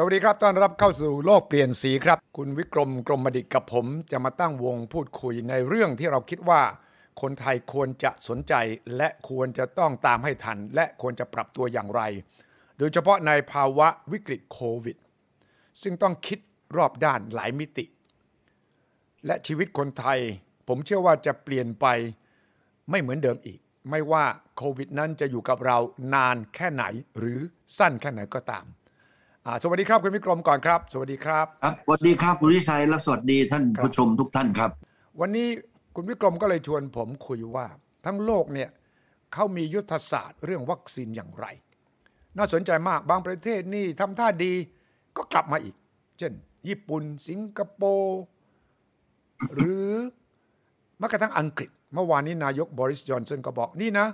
สวัสดีครับ ต้อนรับเข้าสู่โลกเปลี่ยนสีครับ คุณวิกรมกรมดิษฐ์กับผมจะมาตั้งวงพูดคุยในเรื่องที่เราคิดว่า คนไทยควรจะสนใจ และควรจะต้องตามให้ทัน และควรจะปรับตัวอย่างไร โดยเฉพาะในภาวะวิกฤตโควิด ซึ่งต้องคิดรอบด้านหลายมิติ และชีวิตคนไทย ผมเชื่อว่าจะเปลี่ยนไปไม่เหมือนเดิมอีก ไม่ว่าโควิดนั้นจะอยู่กับเรานานแค่ไหนหรือสั้นแค่ไหนก็ตาม สวัสดีครับคุณวิกรมก่อนครับ สวัสดีครับครับสวัสดีครับคุณวิชัยและสวัสดีท่านครับผู้ชมทุกท่านครับ วันนี้คุณวิกรมก็เลยชวนผมคุยว่า ทั้งโลกเนี่ยเขามียุทธศาสตร์เรื่องวัคซีนอย่างไร น่าสนใจมากบางประเทศนี่ทำท่าดีก็กลับมาอีก เช่น ญี่ปุ่น สิงคโปร์หรือแม้กระทั่งอังกฤษ เมื่อวานนี้นายกบริสจอนสันก็บอกนี่นะ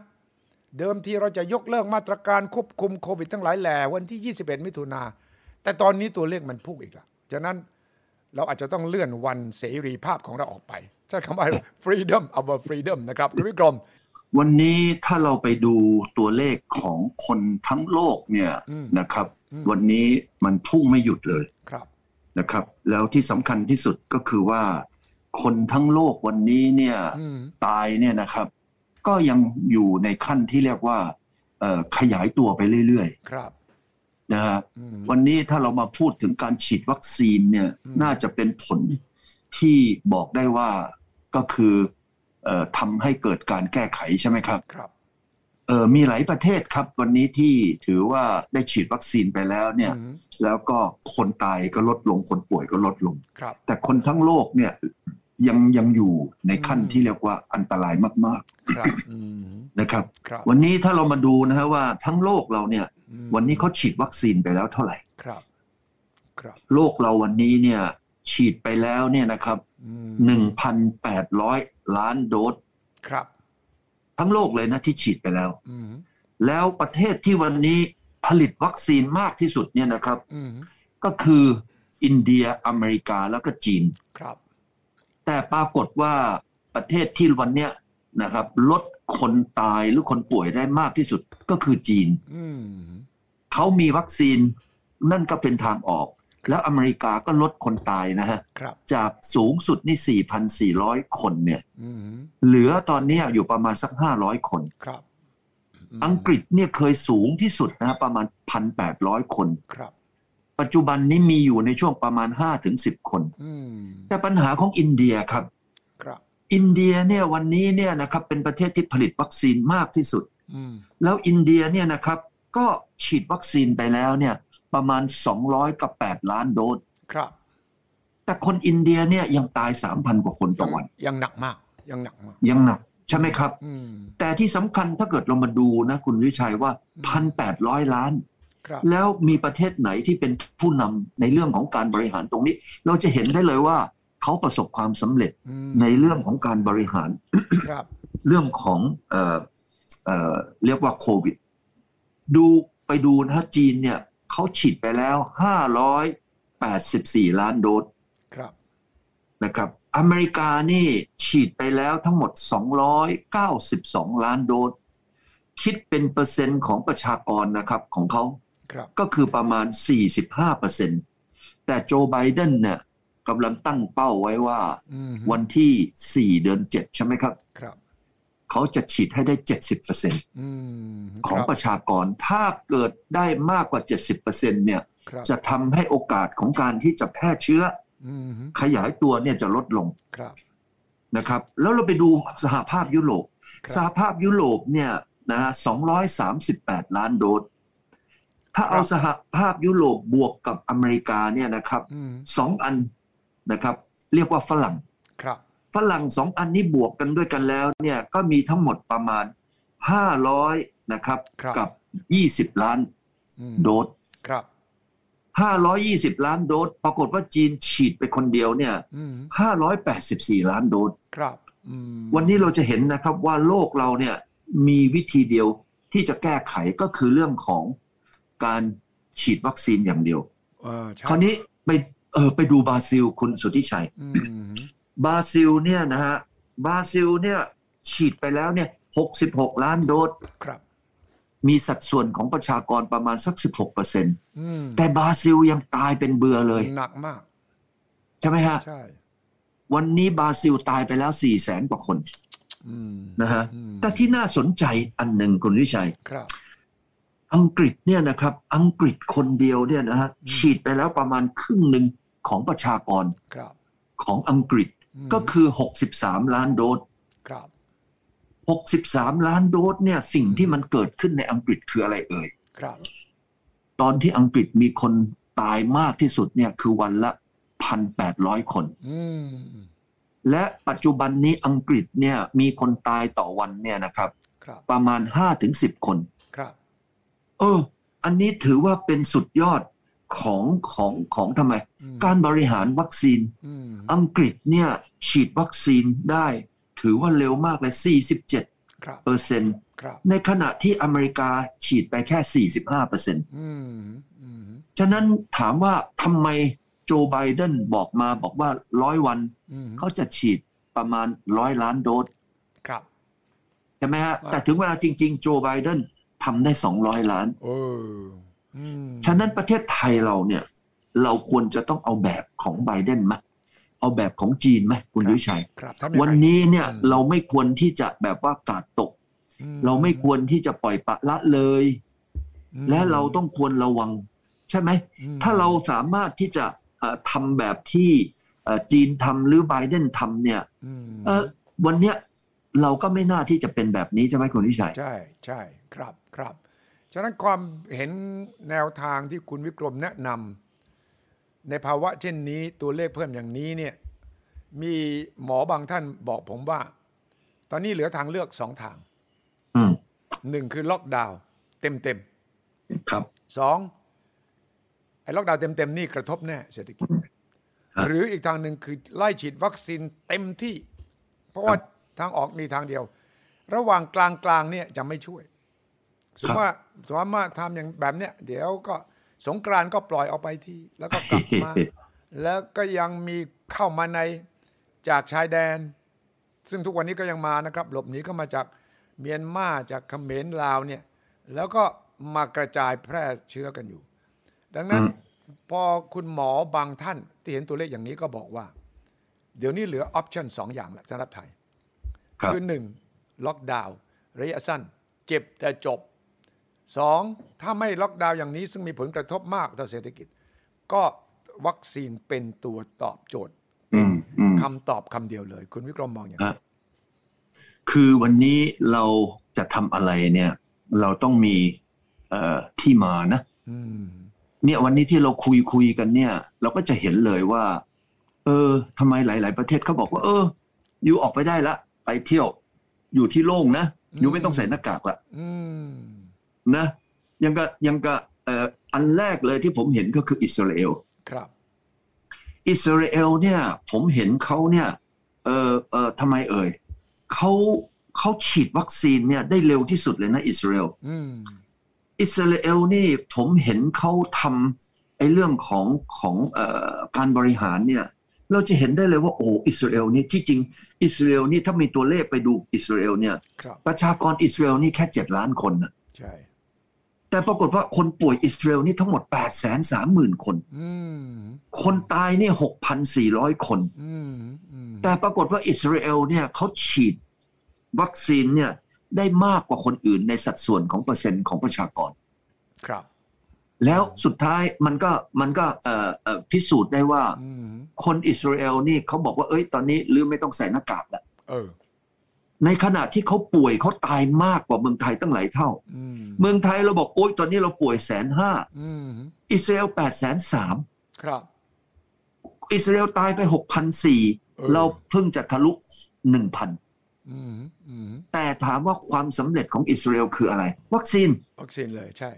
เดิมทีเราจะยกเลิกมาตรการควบคุมโควิดทั้งหลายแหล่วันที่ 21 มิถุนา แต่ตอนนี้ตัวเลขมันพุ่งอีกแล้วฉะนั้นเราอาจจะต้องเลื่อนวันเสรีภาพของเราออกไป ใช้คำว่า freedom our freedom นะครับคุณวิกรม วันนี้ถ้าเราไปดูตัวเลขของคนทั้งโลกเนี่ยอืมนะครับอืมวันนี้มันพุ่งไม่หยุดเลยครับนะครับ แล้วที่สำคัญที่สุดก็คือว่า คนทั้งโลกวันนี้เนี่ยอืมตายเนี่ยนะครับ ก็ยังอยู่ในขั้นที่เรียกว่าเอ่อขยายตัวไปเรื่อยครับๆ นะฮะอืมวันนี้ถ้าเรามาพูดถึงการฉีดวัคซีนเนี่ยอืมน่าจะเป็นผลที่บอกได้ว่าก็คือเอ่อทำให้เกิดการแก้ไขใช่ไหมครับครับเออมีหลายประเทศครับ วันนี้ที่ถือว่าได้ฉีดวัคซีนไปแล้วเนี่ยอืมแล้วก็คนตายก็ลดลงคนป่วยก็ลดลงครับแต่คนทั้งโลกเนี่ยยังยังอยู่ในขั้นอืมที่เรียกว่าอันตรายมากครับอืมๆนะครับครับ วันนี้ถ้าเรามาดูนะฮะว่าทั้งโลกเราเนี่ยอืม วันนี้เขาฉีดวัคซีนไปแล้วเท่าไหร่ครับ ครับโลกเราวันนี้เนี่ย ฉีดไปแล้วเนี่ยนะครับอืม1,800ล้านโดสครับ ทั้งโลกเลยนะที่ฉีดไปแล้วอืมแล้วประเทศที่วันนี้ผลิตวัคซีนมากที่สุดเนี่ยนะครับอืมก็คืออินเดียอเมริกาแล้วก็จีนครับ แต่ปรากฏว่าประเทศที่วันเนี้ยนะครับ ลด คนตายหรือคนป่วยได้มากที่สุดก็คือจีนอืมเขามีวัคซีนนั่นก็เป็นทางออก แล้วอเมริกาก็ลดคนตายนะฮะครับจากสูงสุดนี่ 4,400 คนเนี่ยอืมเหลือตอนเนี้ยอยู่ประมาณสัก 500 คนครับมอังกฤษเนี่ยเคยสูงที่สุดนะฮะประมาณ 1,800 คนครับ ปัจจุบันนี้มีอยู่ในช่วงประมาณ 5-10 คนอืมแต่ปัญหาของอินเดียครับครับ อินเดียเนี่ยวันนี้เนี่ยนะครับเป็นประเทศที่ผลิตวัคซีนมากที่สุดอืมแล้วอินเดียเนี่ยนะครับก็ฉีดวัคซีนไปแล้วเนี่ยประมาณ 200กับ8ล้านโดสครับ แต่คนอินเดียเนี่ยยังตาย 3,000 กว่าคนต่อวัน ยังหนักมาก ยังหนักมาก ยังหนัก ใช่ไหมครับอืมแต่ที่สำคัญถ้าเกิดเรามาดูนะคุณวิชัยว่า 1,800 ล้านครับแล้วมีประเทศไหนที่เป็นผู้นำในเรื่องของการบริหารตรงนี้ เราจะเห็นได้เลยว่า เขาประสบความสำเร็จอืมในเรื่องของการบริหารครับเรื่องของเอ่อเอ่อเรียกว่าโควิด ดูไปดูนะฮะจีนเนี่ยเขาฉีดไปแล้ว584ล้านโดสครับนะครับ อเมริกานี่ฉีดไปแล้วทั้งหมด 292 ล้านโดส คิดเป็นเปอร์เซ็นต์ของประชากรนะครับของเขาครับก็คือประมาณ 45เปอร์เซ็นต์แต่โจไบเดนเนี่ย กำลังตั้งเป้าไว้ว่าอืมวันที่4เดือน7ใช่ไหมครับครับเขาจะฉีดให้ได้70เปอร์เซ็นต์อืมของครับประชากรถ้าเกิดได้มากกว่า70เปอร์เซ็นต์เนี่ยครับจะทำให้โอกาสของการที่จะแพร่เชื้ออืมขยายตัวเนี่ยจะลดลงครับนะครับ แล้วเราไปดูสหภาพยุโรปครับสหภาพยุโรปเนี่ยนะฮะ238ล้านโดสถ้าเอาครับสหภาพยุโรปบวกกับอเมริกาเนี่ยนะครับอืมสองอัน นะครับ เรียกว่าฝรั่งครับฝรั่งสองอันนี้บวกกันด้วยกันแล้วเนี่ยก็มีทั้งหมดประมาณ 500 นะครับครับกับ 20 ล้านอืมโดสครับ 520 ล้านโดสปรากฏว่าจีนฉีดไปคนเดียวเนี่ยอืม584 ล้านโดสครับอืมวันนี้เราจะเห็นนะครับว่าโลกเราเนี่ยมีวิธีเดียวที่จะแก้ไขก็คือเรื่องของการฉีดวัคซีนอย่างเดียวเออใช่คราวนี้ไป เออไปดูบราซิลคุณสุทธิชัยอืมบราซิลเนี่ยนะฮะบราซิลเนี่ยฉีดไปแล้วเนี่ย66ล้านโดสครับ มีสัดส่วนของประชากรประมาณสัก16เปอร์เซ็นต์อืมแต่บราซิลยังตายเป็นเบื่อเลย หนักมาก ใช่ไหมฮะใช่วันนี้บราซิลตายไปแล้ว4แสนกว่าคนอืมนะฮะอืมแต่ที่น่าสนใจอันหนึ่งคุณวิชัยครับอังกฤษเนี่ยนะครับ อังกฤษคนเดียวเนี่ยนะฮะฉีดไปแล้วประมาณครึ่งหนึ่ง ของประชากรครับของอังกฤษมก็คือ 63 ล้านโดสครับ63 ล้านโดสเนี่ยสิ่งที่มันเกิดขึ้นในอังกฤษคืออะไรเอ่ยครับตอนที่อังกฤษมีคนตายมากที่สุดเนี่ยคือวันละ 1,800 คนอืมและปัจจุบันนี้อังกฤษเนี่ยมีคนตายต่อวันเนี่ยนะครับครับประมาณ5-10คนครับเออ อันนี้ถือว่าเป็นสุดยอด ของของของทำไมอืมการบริหารวัคซีนอืมอังกฤษเนี่ยฉีดวัคซีนได้ ถือว่าเร็วมากเลย 47ครับเปอร์เซ็นต์ครับในขณะที่อเมริกาฉีดไปแค่ 45เปอร์เซ็นต์อืมอืมฉะนั้นถามว่าทำไมโจไบเดนบอกมาบอกว่าร้อยวันอืมเขาจะฉีดประมาณร้อยล้านโดสครับใช่ไหมฮะว่าแต่ถึงเวลาจริง ๆ โจไบเดนทำได้200ล้านเอออืม ฉะนั้นประเทศไทยเราเนี่ย เราควรจะต้องเอาแบบของไบเดนไหมเอาแบบของจีนไหมคุณวิชัยครับทำยังไงวันนี้เนี่ยอืมเราไม่ควรที่จะแบบว่ากาดตกอืเราไม่ควรที่จะปล่อยปละละเลยอืมและเราต้องควรระวัง ใช่ไหมอืมถ้าเราสามารถที่จะเอ่อทำแบบที่เอ่อจีนทำหรือไบเดนทำเนี่ยอืมเออวันเนี้ยเราก็ไม่น่าที่จะเป็นแบบนี้ใช่ไหมคุณวิชัย ใช่ใช่ครับครับ ฉะนั้นความเห็นแนวทางที่คุณวิกรมแนะนำในภาวะเช่นนี้ตัวเลขเพิ่มอย่างนี้เนี่ยมีหมอบางท่านบอกผมว่า ตอนนี้เหลือทางเลือกสองทางอืมหนึ่งคือล็อกดาวน์เต็มเต็มครับๆสองไอ้ล็อกดาวน์เต็มเต็มๆนี่กระทบแน่เศรษฐกิจครับหรืออีกทางหนึ่งคือไล่ฉีดวัคซีนเต็มที่ เพราะว่าทางออกมีทางเดียว ระหว่างกลางกลางๆเนี่ยจะไม่ช่วย สมมติว่าสมมติว่าทำอย่างแบบเนี้ยเดี๋ยวก็สงกรานต์ก็ปล่อยออกไปทีแล้วก็กลับมา แล้วก็ยังมีเข้ามาในจากชายแดน ซึ่งทุกวันนี้ก็ยังมานะครับ หลบหนีเข้ามาจากเมียนมาจากเขมรลาวเนี่ย แล้วก็มากระจายแพร่เชื้อกันอยู่ ดังนั้นอืมพอคุณหมอบางท่านที่เห็นตัวเลขอย่างนี้ก็บอกว่า เดี๋ยวนี้เหลือออปชันสองอย่างแหละสำหรับไทยครับคือหนึ่งล็อกดาวน์ระยะสั้น เจ็บแต่จบ สองถ้าไม่ล็อกดาวน์อย่างนี้ซึ่งมีผลกระทบมากต่อเศรษฐกิจ ก็วัคซีนเป็นตัวตอบโจทย์อืมอืมคำตอบคำเดียวเลย คุณวิกรมมองอย่างไรฮะคือวันนี้เราจะทำอะไรเนี่ย เราต้องมีเอ่อที่มานะอืมเนี่ยวันนี้ที่เราคุยคุยกันเนี่ย เราก็จะเห็นเลยว่า เออทำไมหลาย ๆ ประเทศเขาบอกว่า เออ อยู่ออกไปได้ละ ไปเที่ยว อยู่ที่โล่งนะอยู่ไม่ต้องใส่หน้ากากละอืม นะยังก็ยังก็เอ่ออันแรกเลยที่ผมเห็นก็คืออิสราเอลครับ อิสราเอลเนี่ย ผมเห็นเขาเนี่ยเออเออทำไมเอ่ยเขาเขาฉีดวัคซีนเนี่ยได้เร็วที่สุดเลยนะอิสราเอลอืมอิสราเอลนี่ผมเห็นเขาทำไอ้เรื่องของของเอ่อการบริหารเนี่ย เราจะเห็นได้เลยว่าโอ้อิสราเอลนี่ที่จริง อิสราเอลนี่ถ้ามีตัวเลขไปดูอิสราเอลเนี่ยครับประชากรอิสราเอลนี่แค่เจ็ดล้านคนนะใช่ แต่ปรากฏว่าคนป่วยอิสราเอลนี่ทั้งหมด8ปดแสนสามหมื่นคนอืมคนตายนี่หกพันสี่ร้อยคนอืมอืมแต่ปรากฏว่าอิสราเอลเนี่ยเขาฉีดวัคซีนเนี่ยได้มากกว่าคนอื่นในสัดส่วนของเปอร์เซ็นต์ของประชากร ครับ แล้วสุดท้ายมันก็มันก็เอ่อเอ่อพิสูจน์ได้ว่าอืมคนอิสราเอลนี่เขาบอกว่าเอ้ยตอนนี้ลืมไม่ต้องใส่หน้ากากแล้วเออ ในขณะที่เขาป่วยเขาตายมากกว่าเมืองไทยตั้งหลายเท่าอืมเมืองไทยเราบอกโอ้ยตอนนี้เราป่วยแสนห้าอืมอิสราเอลแปดแสนสามครับ อิสราเอลตายไปหกพันสี่เออเราเพิ่งจะทะลุหนึ่งพันอืมอืมแต่ถามว่าความสำเร็จของอิสราเอลคืออะไร วัคซีน วัคซีนเลยใช่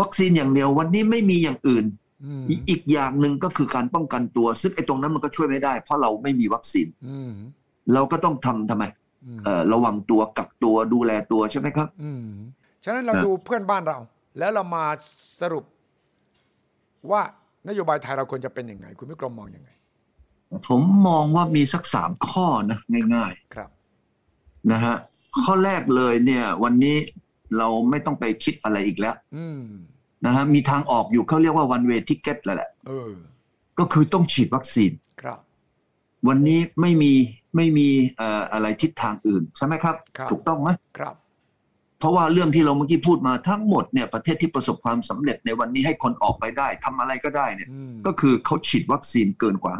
วัคซีนอย่างเดียววันนี้ไม่มีอย่างอื่นอืมอีกอีกอย่างหนึ่งก็คือการป้องกันตัว ซึ่งไอ้ตรงนั้นมันก็ช่วยไม่ได้ เพราะเราไม่มีวัคซีนอืมเราก็ต้องทำทำไมอืมเอ่อ ระวังตัวกักตัวดูแลตัวใช่ไหมครับ อืมฉะนั้นเรานะดูเพื่อนบ้านเรา แล้วเรามาสรุป ว่านโยบายไทยเราควรจะเป็นยังไง คุณวิกรมมองยังไง ผมมองว่ามีสักสามข้อนะง่ายครับๆนะฮะข้อแรกเลยเนี่ย วันนี้เราไม่ต้องไปคิดอะไรอีกแล้วอืมนะฮะมีทางออกอยู่เขาเรียกว่า one way ticket แล้วแหละเออก็คือต้องฉีดวัคซีนครับ วันนี้ไม่มี ไม่มีเอ่ออะไรทิศทางอื่นใช่ไหมครับครับ ถูกต้องไหมครับ เพราะว่าเรื่องที่เราเมื่อกี้พูดมาทั้งหมดเนี่ยประเทศที่ประสบความสำเร็จในวันนี้ให้คนออกไปได้ทำอะไรก็ได้เนี่ยอืมก็คือเขาฉีดวัคซีนเกินกว่า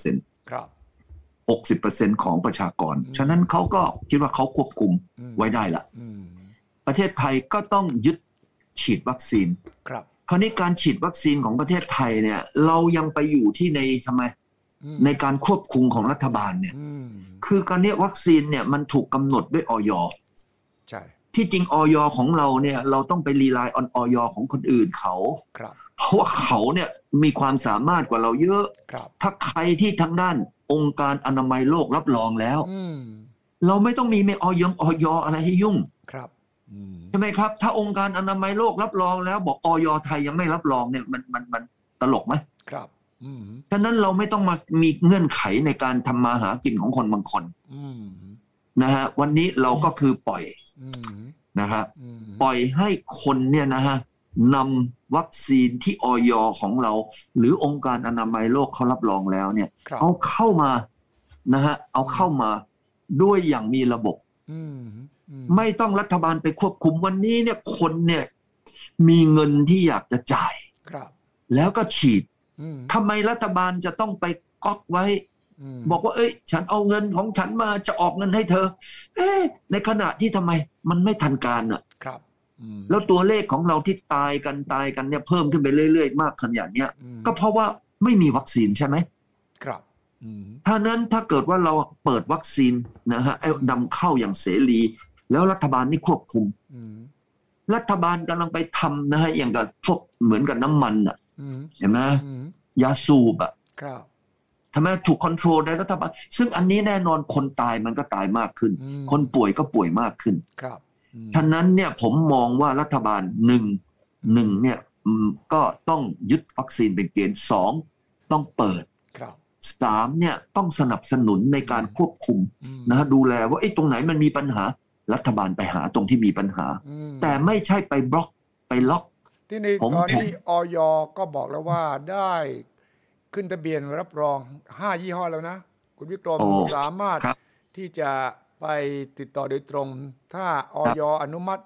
50%ครับ60%ของประชากรอืมฉะนั้นเขาก็คิดว่าเขาควบคุมอืมไว้ได้ละอืมประเทศไทยก็ต้องยึดฉีดวัคซีน ครับ คราวนี้การฉีดวัคซีนของประเทศไทยเนี่ย เรายังไปอยู่ที่ในทำไมอืม ในการควบคุมของรัฐบาลเนี่ยอืมคือการนี้วัคซีนเนี่ยมันถูกกำหนดด้วยออยใช่ที่จริงออยของเราเนี่ยเราต้องไป rely on อย.ของคนอื่นเขาครับ เพราะว่าเขาเนี่ยมีความสามารถกว่าเราเยอะครับถ้าใครที่ทางด้านองค์การอนามัยโลกรับรองแล้วอืมเราไม่ต้องมีเมออยงออยอะไรให้ยุ่งครับอืมใช่ไหมครับ ถ้าองค์การอนามัยโลกรับรองแล้ว บอกอย.ไทยยังไม่รับรองเนี่ยมันมันมันตลกไหมครับอืม ฉะนั้นเราไม่ต้องมามีเงื่อนไขในการทำมาหากินของคนบางคนอืมนะฮะวันนี้เราก็คือปล่อยอืมนะฮะอืมปล่อยให้คนเนี่ยนะฮะนำวัคซีนที่ออยของเรา หรือองค์การอนามัยโลกเขารับรองแล้วเนี่ยครับเอาเข้ามานะฮะเอาเข้ามาด้วยอย่างมีระบบอืมอืมไม่ต้องรัฐบาลไปควบคุมวันนี้เนี่ยคนเนี่ย มีเงินที่อยากจะจ่ายครับแล้วก็ฉีดอืม ทำไมรัฐบาลจะต้องไปก๊อกไว้มบอกว่า เอ้ย ฉันเอาเงินของฉันมาจะออกเงินให้เธอ เอ๊ะในขณะที่ทำไมมันไม่ทันการอะครับอืมแล้วตัวเลขของเราที่ตายกันตายกันเนี่ยเพิ่มขึ้นไปเรื่อยๆ มากขนาดเนี้ยอืมก็เพราะว่าไม่มีวัคซีนใช่ไหมครับอืมถ้านั้นถ้าเกิดว่าเราเปิดวัคซีนนะฮะเอานำเข้าอย่างเสรี แล้วรัฐบาลนี่ควบคุมอืมรัฐบาลกำลังไปทำนะฮะอย่างกับพวกเหมือนกับน้ำมันอะอืม เห็นไหมอืมยาสูบอะครับทำไมถูกคอนโทรลในรัฐบาลซึ่งอันนี้แน่นอนคนตายมันก็ตายมากขึ้นอืมคนป่วยก็ป่วยมากขึ้นครับอืมฉะนั้นเนี่ยผมมองว่ารัฐบาลหนึ่งหนึ่งเนี่ยอืมก็ต้องยึดวัคซีนเป็นเกณฑ์สองต้องเปิดครับสามเนี่ยต้องสนับสนุนในการควบคุมอืมนะฮะดูแลว่าไอ้ตรงไหนมันมีปัญหา รัฐบาลไปหาตรงที่มีปัญหาอืมแต่ไม่ใช่ไปบล็อกไปล็อก ที่นี่ผมตอนนี้ออยก็บอกแล้วว่าได้ขึ้นทะเบียนรับรองห้ายี่ห้อแล้วนะ คุณวิกรมโอ้สามารถครับที่จะไปติดต่อโดยตรง ถ้าออยอนุมัติ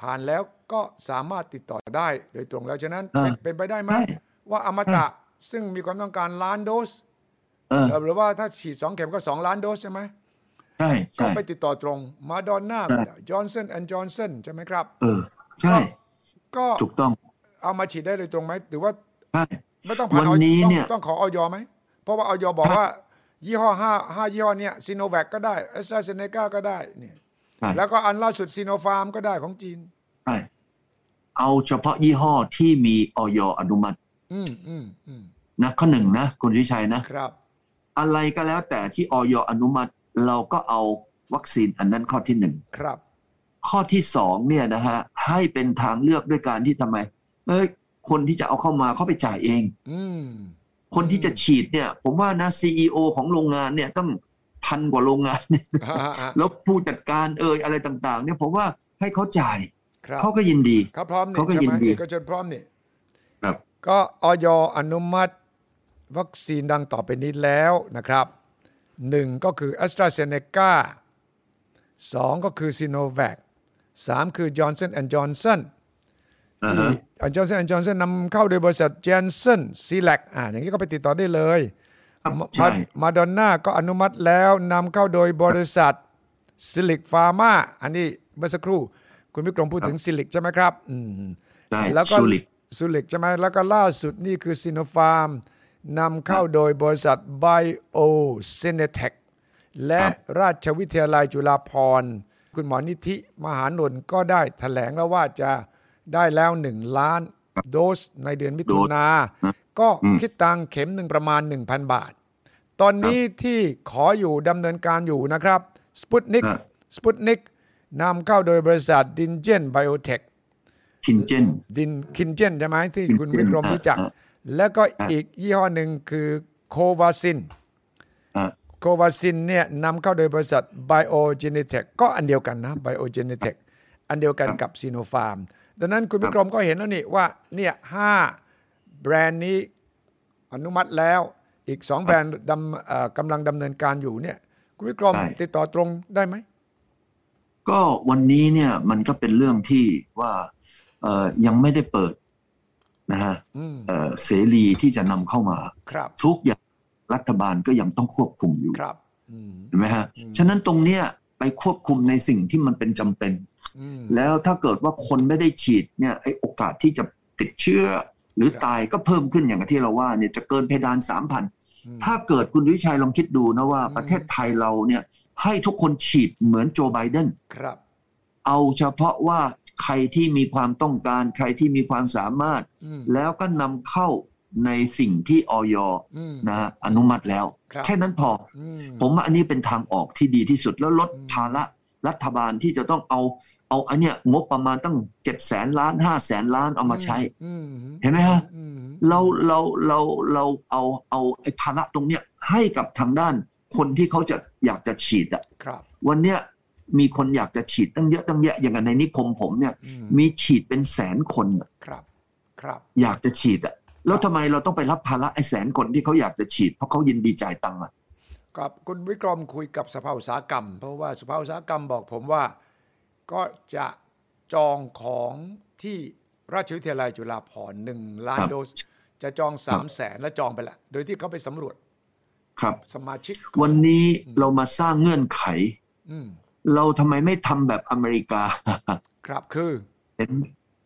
ผ่านแล้วก็สามารถติดต่อได้โดยตรงแล้วฉะนั้นเป็นเป็นไปได้ไหมใช่ว่าอมตะซึ่งมีความต้องการล้านโดสเออหรือว่าถ้าฉีดสองเข็มก็สองล้านโดสใช่ไหมใช่ก็ใช่ไปติดต่อตรงโมเดอร์นาใช่จอห์นสันแอนด์จอห์นสันใช่ไหมครับ เออ ใช่ ก็ถูกต้อง เอามาฉีดได้โดยตรงไหมหรือว่าใช่ไม่ต้องผ่านวันนี้ออยเนี่ยต้องต้องขอออยไหมเพราะว่าออยบอกว่า ยี่ห้อห้าห้ายี่ห้อเนี้ยซีโนแวคก็ได้แอสตราเซเนกาก็ได้เนี่ยใช่แล้วก็อันล่าสุดซีโนฟาร์มก็ได้ของจีนใช่เอาเฉพาะยี่ห้อที่มีออยอนุมัติ อืมอืมอืมนะข้อหนึ่งนะคุณวิชัยนะครับ อะไรก็แล้วแต่ที่ออยอนุมัติ เราก็เอาวัคซีนอันนั้นข้อที่หนึ่งครับ ข้อที่สองเนี่ยนะฮะให้เป็นทางเลือกด้วยการที่ทำไม เอ้ยคนที่จะเอาเข้ามาเขาไปจ่ายเอง อืมคนที่จะฉีดเนี่ย ผมว่านะซีอของโรงงานเนี่ยต้องพันกว่าโรงงานเนี่ยอ่าอ่าแล้วผู้จัดการเอ่ยอะไรต่าง ๆ เนี่ยผมว่าให้เขาจ่ายครับเขาก็ยินดีเขาพร้อมนี่เขาก็ใช่ยิไหมนดีเอกชนพร้อมนี่ครับ ก็ออยอนุมัติ วัคซีนดังต่อไปนี้แล้วนะครับหนึ่งก็คือ a s t r a z เซ e c a สองก็คือซีโนแวค สามคือ Johnson and Johnson อ่าที่ฮะจอห์นสันจอห์นสันนำเข้าโดยบริษัท Janssen s e l e c อ่าอย่างนี้ก็ไปติดต่อได้เลยครับมาใช่มาดอนน่าก็อนุมัติแล้วนำเข้าโดยบริษัทซิลลิคฟาร์มาอันนี้เมื่อสักครู่ คุณวิกรมพูดถึงซิลิกใช่ไหมครับอืมใช่แล้วก็ซูริกซูลิกใช่ไหมแล้วก็ล่าสุดนี่คือซีโนฟาร์มนำเข้าโดยบริษัท Bio s y n e t e c และราชวิทยาลัยจุฬาภรณ์ คุณหมอนิธิมหานนท์ก็ได้แถลงแล้วว่าจะได้แล้วหนึ่งล้านโดสในเดือนมิถุนา ก็คิดตังเข็มหนึ่งประมาณ 1,000 บาท ตอนนี้ที่ขออยู่ดำเนินการอยู่นะครับสปุตนิกครับสปุตนิกนำเข้าโดยบริษัทคินเจนไบโอเทคคินเจนดินคินเจนใช่ไหมที่คุณ Kinjen วิกรมรู้จักอ่าแล้วก็อีกยี่ห้อหนึ่งคือโควาซินอะ โควาซินเนี่ยนำเข้าโดยบริษัท Biogenetech ก็อันเดียวกันนะ Biogenetech อันเดียวกันครับกับซีโนฟาร์มดังนั้นคุณครัวิบกรมก็เห็นแล้วนี่ว่าเนี่ยห้าแบรนด์นี้อนุมัติแล้วอีกสองแบรนด์ดำเอ่อกำลังดำเนินการอยู่เนี่ยคุณวิกรมติดต่อตรงได้ไหม ก็วันนี้เนี่ยมันก็เป็นเรื่องที่ว่าเอ่อยังไม่ได้เปิดนะฮะอืมเอ่อเสรีที่จะนำเข้ามาครับทุกอย่าง รัฐบาลก็ยังต้องควบคุมอยู่ครับอืมเห็นไหมฮะอืมฉะนั้นตรงเนี้ยไปควบคุมในสิ่งที่มันเป็นจำเป็นอืมแล้วถ้าเกิดว่าคนไม่ได้ฉีดเนี่ยไอ้โอกาสที่จะติดเชื้อ หรือครับตายก็เพิ่มขึ้นอย่างที่เราว่าเนี่ยจะเกินเพดานสามพันอืมถ้าเกิดคุณวิชัยลองคิดดูนะว่าอืมประเทศไทยเราเนี่ยให้ทุกคนฉีดเหมือนโจไบเดนครับ เอาเฉพาะว่าใครที่มีความต้องการใครที่มีความสามารถอืมแล้วก็นำเข้า ในสิ่งที่ออยอืมนะฮะอนุมัติแล้วครับแค่นั้นพออืมผมว่าอันนี้เป็นทางออกที่ดีที่สุดแล้วลดอืมภาระรัฐบาลที่จะต้องเอาเอาอันเนี้ยงบประมาณตั้งเจ็ดแสนล้านห้าแสนล้านเอามาใช้อืมเห็นไหมฮะอืมเราเราเราเราเอาเอาไอ้ภาระตรงเนี้ยให้กับทางด้านคนที่เขาจะอยากจะฉีดอะครับวันเนี้ยมีคนอยากจะฉีดตั้งเยอะตั้งแยะอย่างในนิคมผมเนี่ยอืมมีฉีดเป็นแสนคนอะครับ ครับ อยากจะฉีดอะ แล้วทำไมเราต้องไปรับภาระไอ้แสนคนที่เขาอยากจะฉีดเพราะเขายินดีจ่ายตังค์อะกับคุณวิกรมคุยกับสภาอุตสาหกรรม เพราะว่าสภาอุตสาหกรรมบอกผมว่าก็จะจองของที่ราชวิทยาลัยจุฬาภรณ์หนึ่งล้านโดส จะจองสามแสนและจองไปละ โดยที่เขาไปสำรวจ ครับ สมาชิก วันนี้เรามาสร้างเงื่อนไขอืมเราทำไมไม่ทำแบบอเมริกา ครับคือ เห็น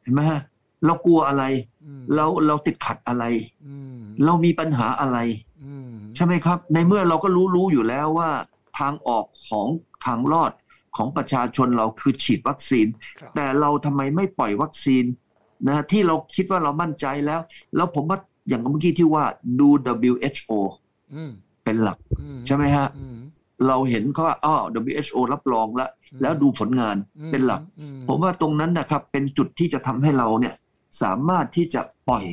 เห็นไหมฮะ เรากลัวอะไรอืมเราเราติดขัดอะไรอืมเรามีปัญหาอะไรอืมใช่ไหมครับ ในเมื่อเราก็รู้รู้อยู่แล้วว่า ทางออกของทางรอดของประชาชนเราคือฉีดวัคซีนครับแต่เราทำไมไม่ปล่อยวัคซีนนะที่เราคิดว่าเรามั่นใจแล้ว แล้วผมว่าอย่างเมื่อกี้ที่ว่าดู WHO อืมเป็นหลักอืมใช่ไหมฮะอืมเราเห็นเขาว่าอ้อ WHO รับรองแล้วแล้วดูผลงานอืเป็นหลักอืผมว่าตรงนั้นนะครับเป็นจุดที่จะทำให้เราเนี่ย สามารถที่จะปล่อย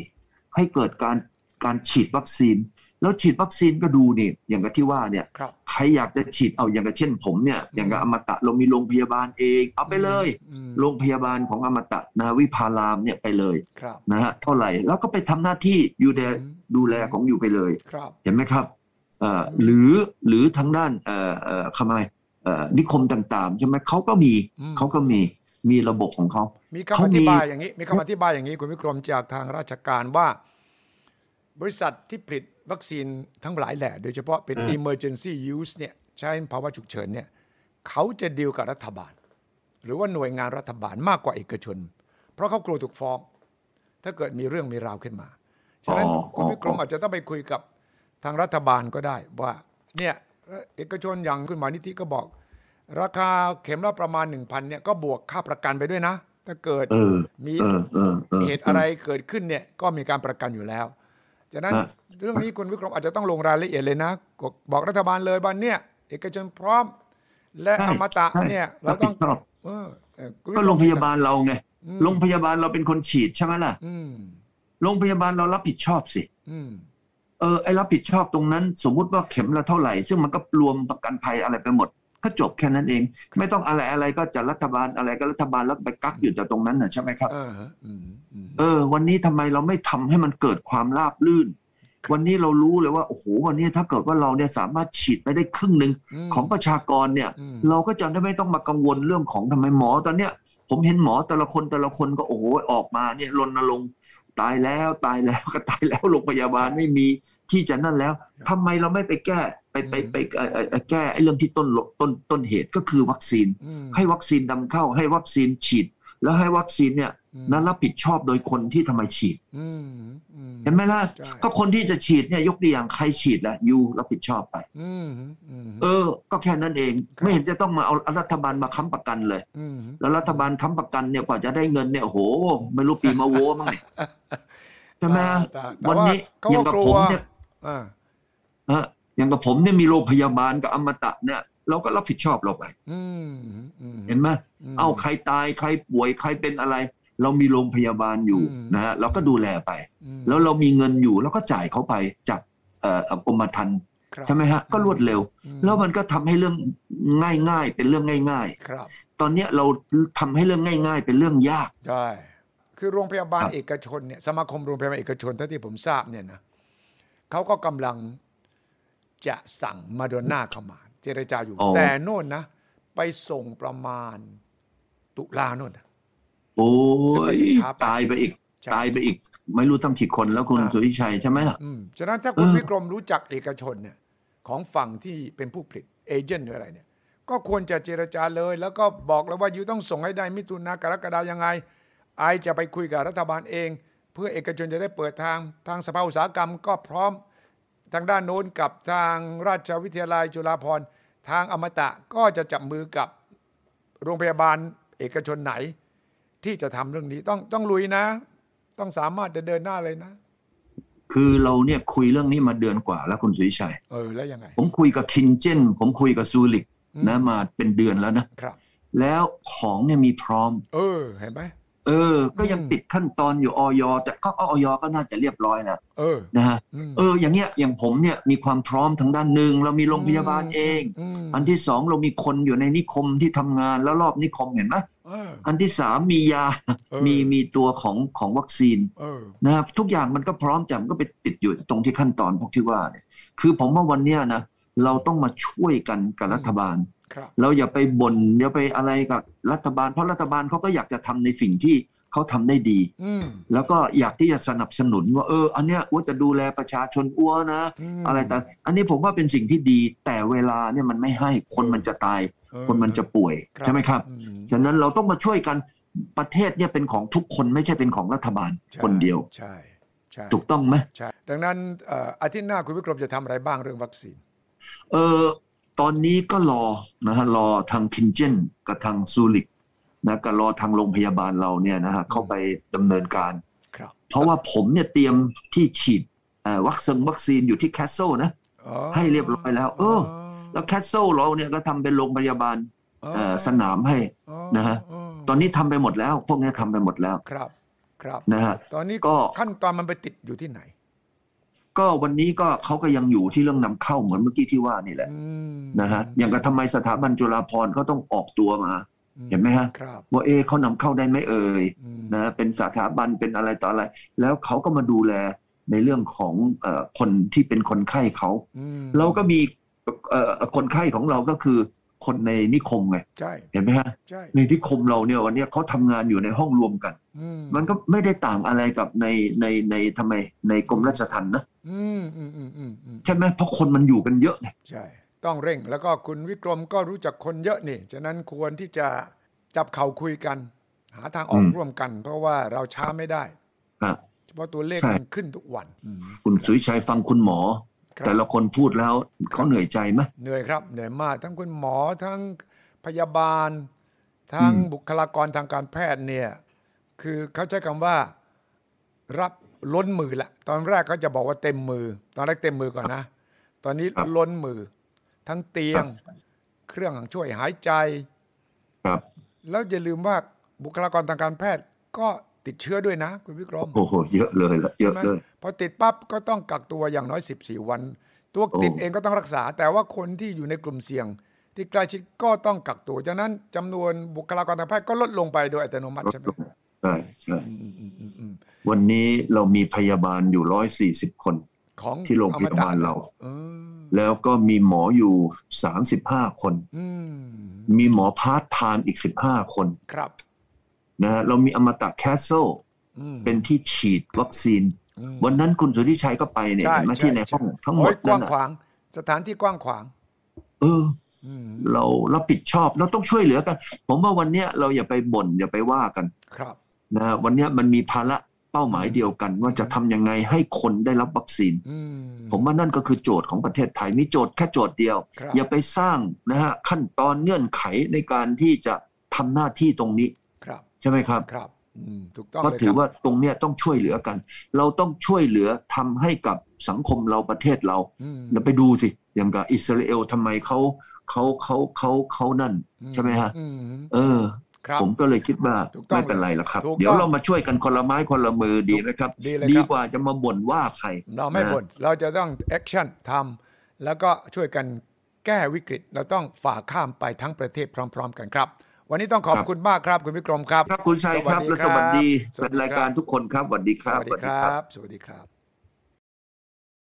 ให้เกิดการการฉีดวัคซีน แล้วฉีดวัคซีนก็ดูนี่อย่างกับที่ว่าเนี่ยครับใครอยากจะฉีดเอาอย่างกับเช่นผมเนี่ยอย่างกับอมตะเรามีโรงพยาบาลเอง เอาไปเลยอืมโรงพยาบาลของอมตะนาวิพารามเนี่ยไปเลยครับนะฮะเท่าไหร่แล้วก็ไปทำหน้าที่อยู่แลอืมดูแลของอยู่ไปเลยครับเห็นไหมครับเอ่อหรือหรือทางด้านเอ่อเอ่อทำไมเอ่อนิคมต่างๆใช่ไหมเขาก็มีอืมเขาก็มี มีระบบของเขามีเขาคำอมีธิบายอย่างนี้มีคำอธิบายอย่างนี้คุณวิกรมจากทางราชการว่า บริษัทที่ผลิตวัคซีนทั้งหลายแหล่โดยเฉพาะเป็น emergency use เนี่ยใช้ภาวะฉุกเฉินเนี่ยเขาจะดีลกับรัฐบาล หรือว่าหน่วยงานรัฐบาลมากกว่าเอกชน เพราะเขากลัวถูกฟ้อง ถ้าเกิดมีเรื่องมีราวขึ้นมาฉะนั้นอ๋อคุณวิกรมอาจจะต้องไปคุยกับทางรัฐบาลก็ได้ว่าเนี่ยเอกชนอย่างคุณหมอนิธิก็บอก ราคาเข็มละประมาณ1,000เนี่ยก็บวกค่าประกันไปด้วยนะ ถ้าเกิดเออมีเออเออเออเหตุอะไรเกิดขึ้นเนี่ยก็มีการประกันอยู่แล้วฉะนั้นฮะเรื่องนี้คุณวิกรมอาจจะต้องลงรายละเอียดเลยนะบอกบอกรัฐบาลเลยว่าเนี่ยเอกชนพร้อม และใช่อมตะใช่เนี่ย เรารับต้ผิองดชอบเออเออคุณวิก็รมโรงพยาบาลเราไงอืมโรงพยาบาลเราเป็นคนฉีดใช่ไหมล่ะอืมโรงพยาบาลเรารับผิดชอบสิอืมเออไอรับผิดชอบตรงนั้น สมมุติว่าเข็มละเท่าไหร่ ซึ่งมันก็รวมประกันภัยอะไรไปหมด ก็จบแค่นั้นเอง ไม่ต้องอะไรอะไรก็จะรัฐบาลอะไรก็รัฐบาลแล้วไปกักอยู่แต่ตรงนั้นน่ะใช่ไหมครับเออฮะอืมอืมเออวันนี้ทำไมเราไม่ทำให้มันเกิดความราบลื่น วันนี้เรารู้เลยว่าโอ้โหวันนี้ถ้าเกิดว่าเราเนี่ยสามารถฉีดไปได้ครึ่งหนึ่งมของประชากรเนี่ยอืมเราก็จะได้ไม่ต้องมากังวลเรื่องของทำไมหมอตอนเนี้ย ผมเห็นหมอแต่ละคนแต่ละคนก็โอ้โหออกมาเนี่ยรณรงค์ตายแล้วตายแล้วก็ตายแล้วโรงพยาบาลไม่มีที่จะนั่นแล้วทำไมเราไม่ไปแก้ไปไปไปเอ่อเอ่อเอ่อแก้ไอ้เรื่องที่ต้นต้นต้นเหตุก็คือวัคซีนอืมให้วัคซีนนำเข้า ให้วัคซีนฉีด แล้วให้วัคซีนเนี่ยอืมนั้นรับผิดชอบโดยคนที่ทำไมฉีดอืมอืมเห็นไหมล่ะใช่ก็คนที่จะฉีดเนี่ยยกตัวอย่างใครฉีดละยูรับผิดชอบไปอืมอืมเออ ก็แค่นั้นเองครับไม่เห็นจะต้องมาเอารัฐบาลมาค้ำประกันเลยอืมแล้วรัฐบาลค้ำประกันเนี่ยกว่าจะได้เงินเนี่ยโอ้โหไม่รู้ปีมาโวมั้งเนี่ยใช่ไหมแต่แต่วันนี้เขาอย่างก็กับกลัผวมเนี่ย อ่าฮะอย่างกับผมเนี่ยมีโรงพยาบาลกับอมตะเนี่ยเราก็รับผิดชอบเราไปอืมอืมเห็นไหมมเอาใครตายใครป่วยใครเป็นอะไร เรามีโรงพยาบาลอยู่อืมนะฮะเราก็ดูแลไปอืมแล้วเรามีเงินอยู่แล้วก็จ่ายเขาไปจากเอ่อกรมธรรม์ครับใช่ไหมฮะก็รวดเร็วอืมแล้วมันก็ทำให้เรื่องง่าย ๆ เป็นเรื่องง่ายครับๆตอนเนี้ยเราทำให้เรื่องง่าย ๆ เป็นเรื่องยากใช่คือโรงพยาบาลครับเอกชนเนี่ยสมาคมโรงพยาบาลเอกชนเท่าที่ผมทราบเนี่ยนะเขาก็กำลัง จะสั่งมาโดน่าเข้ามา เจรจาอยู่อ๋อแต่โน่นนะ ไปส่งประมาณตุลาโน่นนะโอ้ซึ่งมันยจะช้าไปตายไปอีกใช่ตายไปอีก ไม่รู้ตั้งกี่คนแล้วคุณอ่าสุริชัยใช่ไหมล่ะอืมฉะนั้นถ้าคุณเออวิกรมรู้จักเอกชนเนี่ย ของฝั่งที่เป็นผู้ผลิตเอเจนต์หรืออะไรเนี่ย ก็ควรจะเจรจาเลย แล้วก็บอกแล้วว่าอยู่ต้องส่งให้ได้มิถุนากรกฎายังไง ไอจะไปคุยกับรัฐบาลเอง เพื่อเอกชนจะได้เปิดทางทางสภาอุตสาหกรรมก็พร้อม ทางด้านโน้นกับทางราชวิทยาลัยจุฬาภรณ์ทางอมตะก็จะจับมือกับโรงพยาบาลเอกชนไหน ที่จะทำเรื่องนี้ต้องต้องลุยนะ ต้องสามารถจะเดินหน้าเลยนะ คือเราเนี่ยคุยเรื่องนี้มาเดือนกว่าแล้วคุณสุริชัยเออแล้วยังไง ผมคุยกับคินเจนผมคุยกับซูริกอืมนะมาเป็นเดือนแล้วนะครับ แล้วของเนี่ยมีพร้อม เออเห็นไหม เออ ก็ยังอืมติดขั้นตอนอยู่ออยแต่ก็ออยก็น่าจะเรียบร้อยแล้วเออนะฮะอืมเออ อย่างเงี้ยอย่างผมเนี่ยมีความพร้อมทางด้านหนึ่งเรามีโรงพยาบาลเองมอันที่สองเรามีคนอยู่ในนิคมที่ทำงานแล้วรอบนิคมเห็นไหมเอออันที่สามมียาเออมีมีตัวของของวัคซีนเออนะครับทุกอย่างมันก็พร้อมแต่มันก็ไปติดอยู่ตรงที่ขั้นตอนพวกที่ว่าเนี่ยคือผมว่าวันเนี้ยนะเราต้องมาช่วยกันกับรัฐบาลครับ เราอย่าไปบน่นอย่าไปอะไรกับรัฐบาล เพราะรัฐบาลเขาก็อยากจะทำในสิ่งที่เขาทำได้ดีอืมแล้วก็อยากที่จะสนับสนุนว่าเออ อันเนี้ยว่าจะดูแลประชาชนอ้วนะมอะไรแต่ อันนี้ผมว่าเป็นสิ่งที่ดี แต่เวลาเนี่ยมันไม่ให้คนมันจะตายเออคนมันจะป่วยครับใช่ไหมครับอืมฉะนั้นเราต้องมาช่วยกันประเทศเนี่ยเป็นของทุกคนไม่ใช่เป็นของรัฐบาลใช่คนเดียวใช่ใช่ถูกต้องไหมใช่ดังนั้นเอ่ออาทิตย์หน้าคุณวิกรมจะทำอะไรบ้างเรื่องวัคซีน เออ ตอนนี้ก็รอนะฮะรอทางคินเจนกับทางซูริกนะก็รอทางโรงพยาบาลเราเนี่ยนะฮะเข้าไปดำเนินการครับเพราะว่าผมเนี่ยเตรียมที่ฉีดเอ่อวัคซีนวัคซีนอยู่ที่แคสเซิลนะอ๋อให้เรียบร้อยแล้ว เออ แล้วแคสเซิลเราเนี่ยก็ทำเป็นโรงพยาบาลเอ่อสนามให้อ๋อนะฮะอ๋อตอนนี้ทำไปหมดแล้ว พวกเนี้ยทำไปหมดแล้วครับ ครับนะฮะตอนนี้ก็ขั้นตอนมันไปติดอยู่ที่ไหน ก็วันนี้ก็เขาก็ยังอยู่ที่เรื่องนำเข้าเหมือนเมื่อกี้ที่ว่านี่แหละอืมนะฮะอย่างกับทำไมสถาบันจุฬาภรณ์เขาต้องออกตัวมา เห็นไหมฮะครับว่าเอะเขานำเข้าได้ไหมเอ่ยอืมนะเป็นสถาบันเป็นอะไรต่ออะไร แล้วเขาก็มาดูแลในเรื่องของเอ่อคนที่เป็นคนไข้เขาอืมเราก็มีเอ่อคนไข้ของเราก็คือ คนในนิคมไงใช่เห็นไหมฮะใช่ในนิคมเราเนี่ยวันเนี้ยเขาทำงานอยู่ในห้องรวมกันอืมมันก็ไม่ได้ต่างอะไรกับในในในทำไมในกรมราชทัณฑ์นะอืมอืมอืมอืมอืมใช่ไหมเพราะคนมันอยู่กันเยอะไงใช่ ต้องเร่งแล้วก็คุณวิกรมก็รู้จักคนเยอะนี่ฉะนั้นควรที่จะจับเข่าคุยกัน หาทางออกร่วมกัน เพราะว่าเราช้าไม่ได้ฮะเพราะตัวเลขใช่มันขึ้นทุกวัน คุณสุวิชัยฟังคุณหมอครับ แต่ละคนพูดแล้วเขาเหนื่อยใจไหมเหนื่อยครับ เหนื่อยมาก ทั้งคุณหมอทั้งพยาบาล ทั้งอืมบุคลากรทางการแพทย์เนี่ย คือเขาใช้คำว่ารับล้นมือละตอนแรกเขาจะบอกว่าเต็มมือ ตอนแรกเต็มมือก่อนนะ ตอนนี้ล้นมือ ทั้งเตียง เครื่องช่วยหายใจ ครับ แล้วอย่าลืมว่าบุคลากรทางการแพทย์ก็ ติดเชื้อด้วยนะ คุณวิกรมโอ้โหเยอะเลยละเยอะใช่ไหมเลยพอติดปั๊บก็ต้องกักตัวอย่างน้อย 14 วัน ตัวติดโอ้เองก็ต้องรักษา แต่ว่าคนที่อยู่ในกลุ่มเสี่ยง ที่ใกล้ชิดก็ต้องกักตัวฉะนั้นจำนวนบุคลากรทางแพทย์ก็ลดลงไปโดยอัตโนมัติลดใช่ไหมลงใช่ใช่อืมอืมอืมอืมวันนี้เรามีพยาบาลอยู่ร้อยสี่สิบคนของที่โรงพยาบาลเราเออแล้วก็มีหมออยู่สามสิบห้าคนอืมมีหมอพาร์ทไทม์อีกสิบห้าคนครับ นะฮะเรามีอมตะแคสเซิลอืมเป็นที่ฉีดวัคซีนอืมวันนั้นคุณสุทธิชัยก็ไปเนี่ยใช่เห็นไหมช่ที่ในห้องช่ทั้งหมดโอ้ยกนั่ว้านงน่ะขวาง สถานที่กว้างขวาง เอออืมเราเราปิดชอบเราต้องช่วยเหลือกัน ผมว่าวันเนี้ยเราอย่าไปบ่นอย่าไปว่ากัน ครับนะฮะวันเนี้ยมันมีภาระเป้าหมายเดียวกัน ว่าจะทำยังไงให้คนได้รับวัคซีนอืมผมว่านั่นก็คือโจทย์ของประเทศไทยมีโจทย์แค่โจทย์เดียวครับอย่าไปสร้างนะฮะขั้นตอนเงื่อนไขในการที่จะทำหน้าที่ตรงนี้ครับ ใช่ไหมครับครับอืมถูกต้องก็เลยถืคอรับว่าตรงเนี้ยต้องช่วยเหลือกัน เราต้องช่วยเหลือทำให้กับสังคมเราประเทศเราอืมเดี๋ยวไปดูสิอย่างกับอิสราเอลทำไมเขาเขาเขาเขาเขานั่น ใช่ไหมฮะอืมเออครับผมก็เลยคิดว่าถูกต้องไม่เป็นไรหรอกครับถูกต้องเดี๋ยวเรามาช่วยกันคนละไม้คนละมือดีไหมครับ ดีเลยดีครับกว่าจะมาบ่นว่าใคร เราไม่นะบ่นเราจะต้องแอคชั่นทำแล้วก็ช่วยกันแก้วิกฤต เราต้องฝ่าข้ามไปทั้งประเทศพร้อม ๆ กันครับ วันนี้ต้องขอบครับคุณมากครับคุณวิกรมครับ ครับคุณชัยครับและสวัสดีสวัสดีครับเป็นรายการทุกคนครับสวัสดีคสรับวัสดีครับ สวัสดีครับ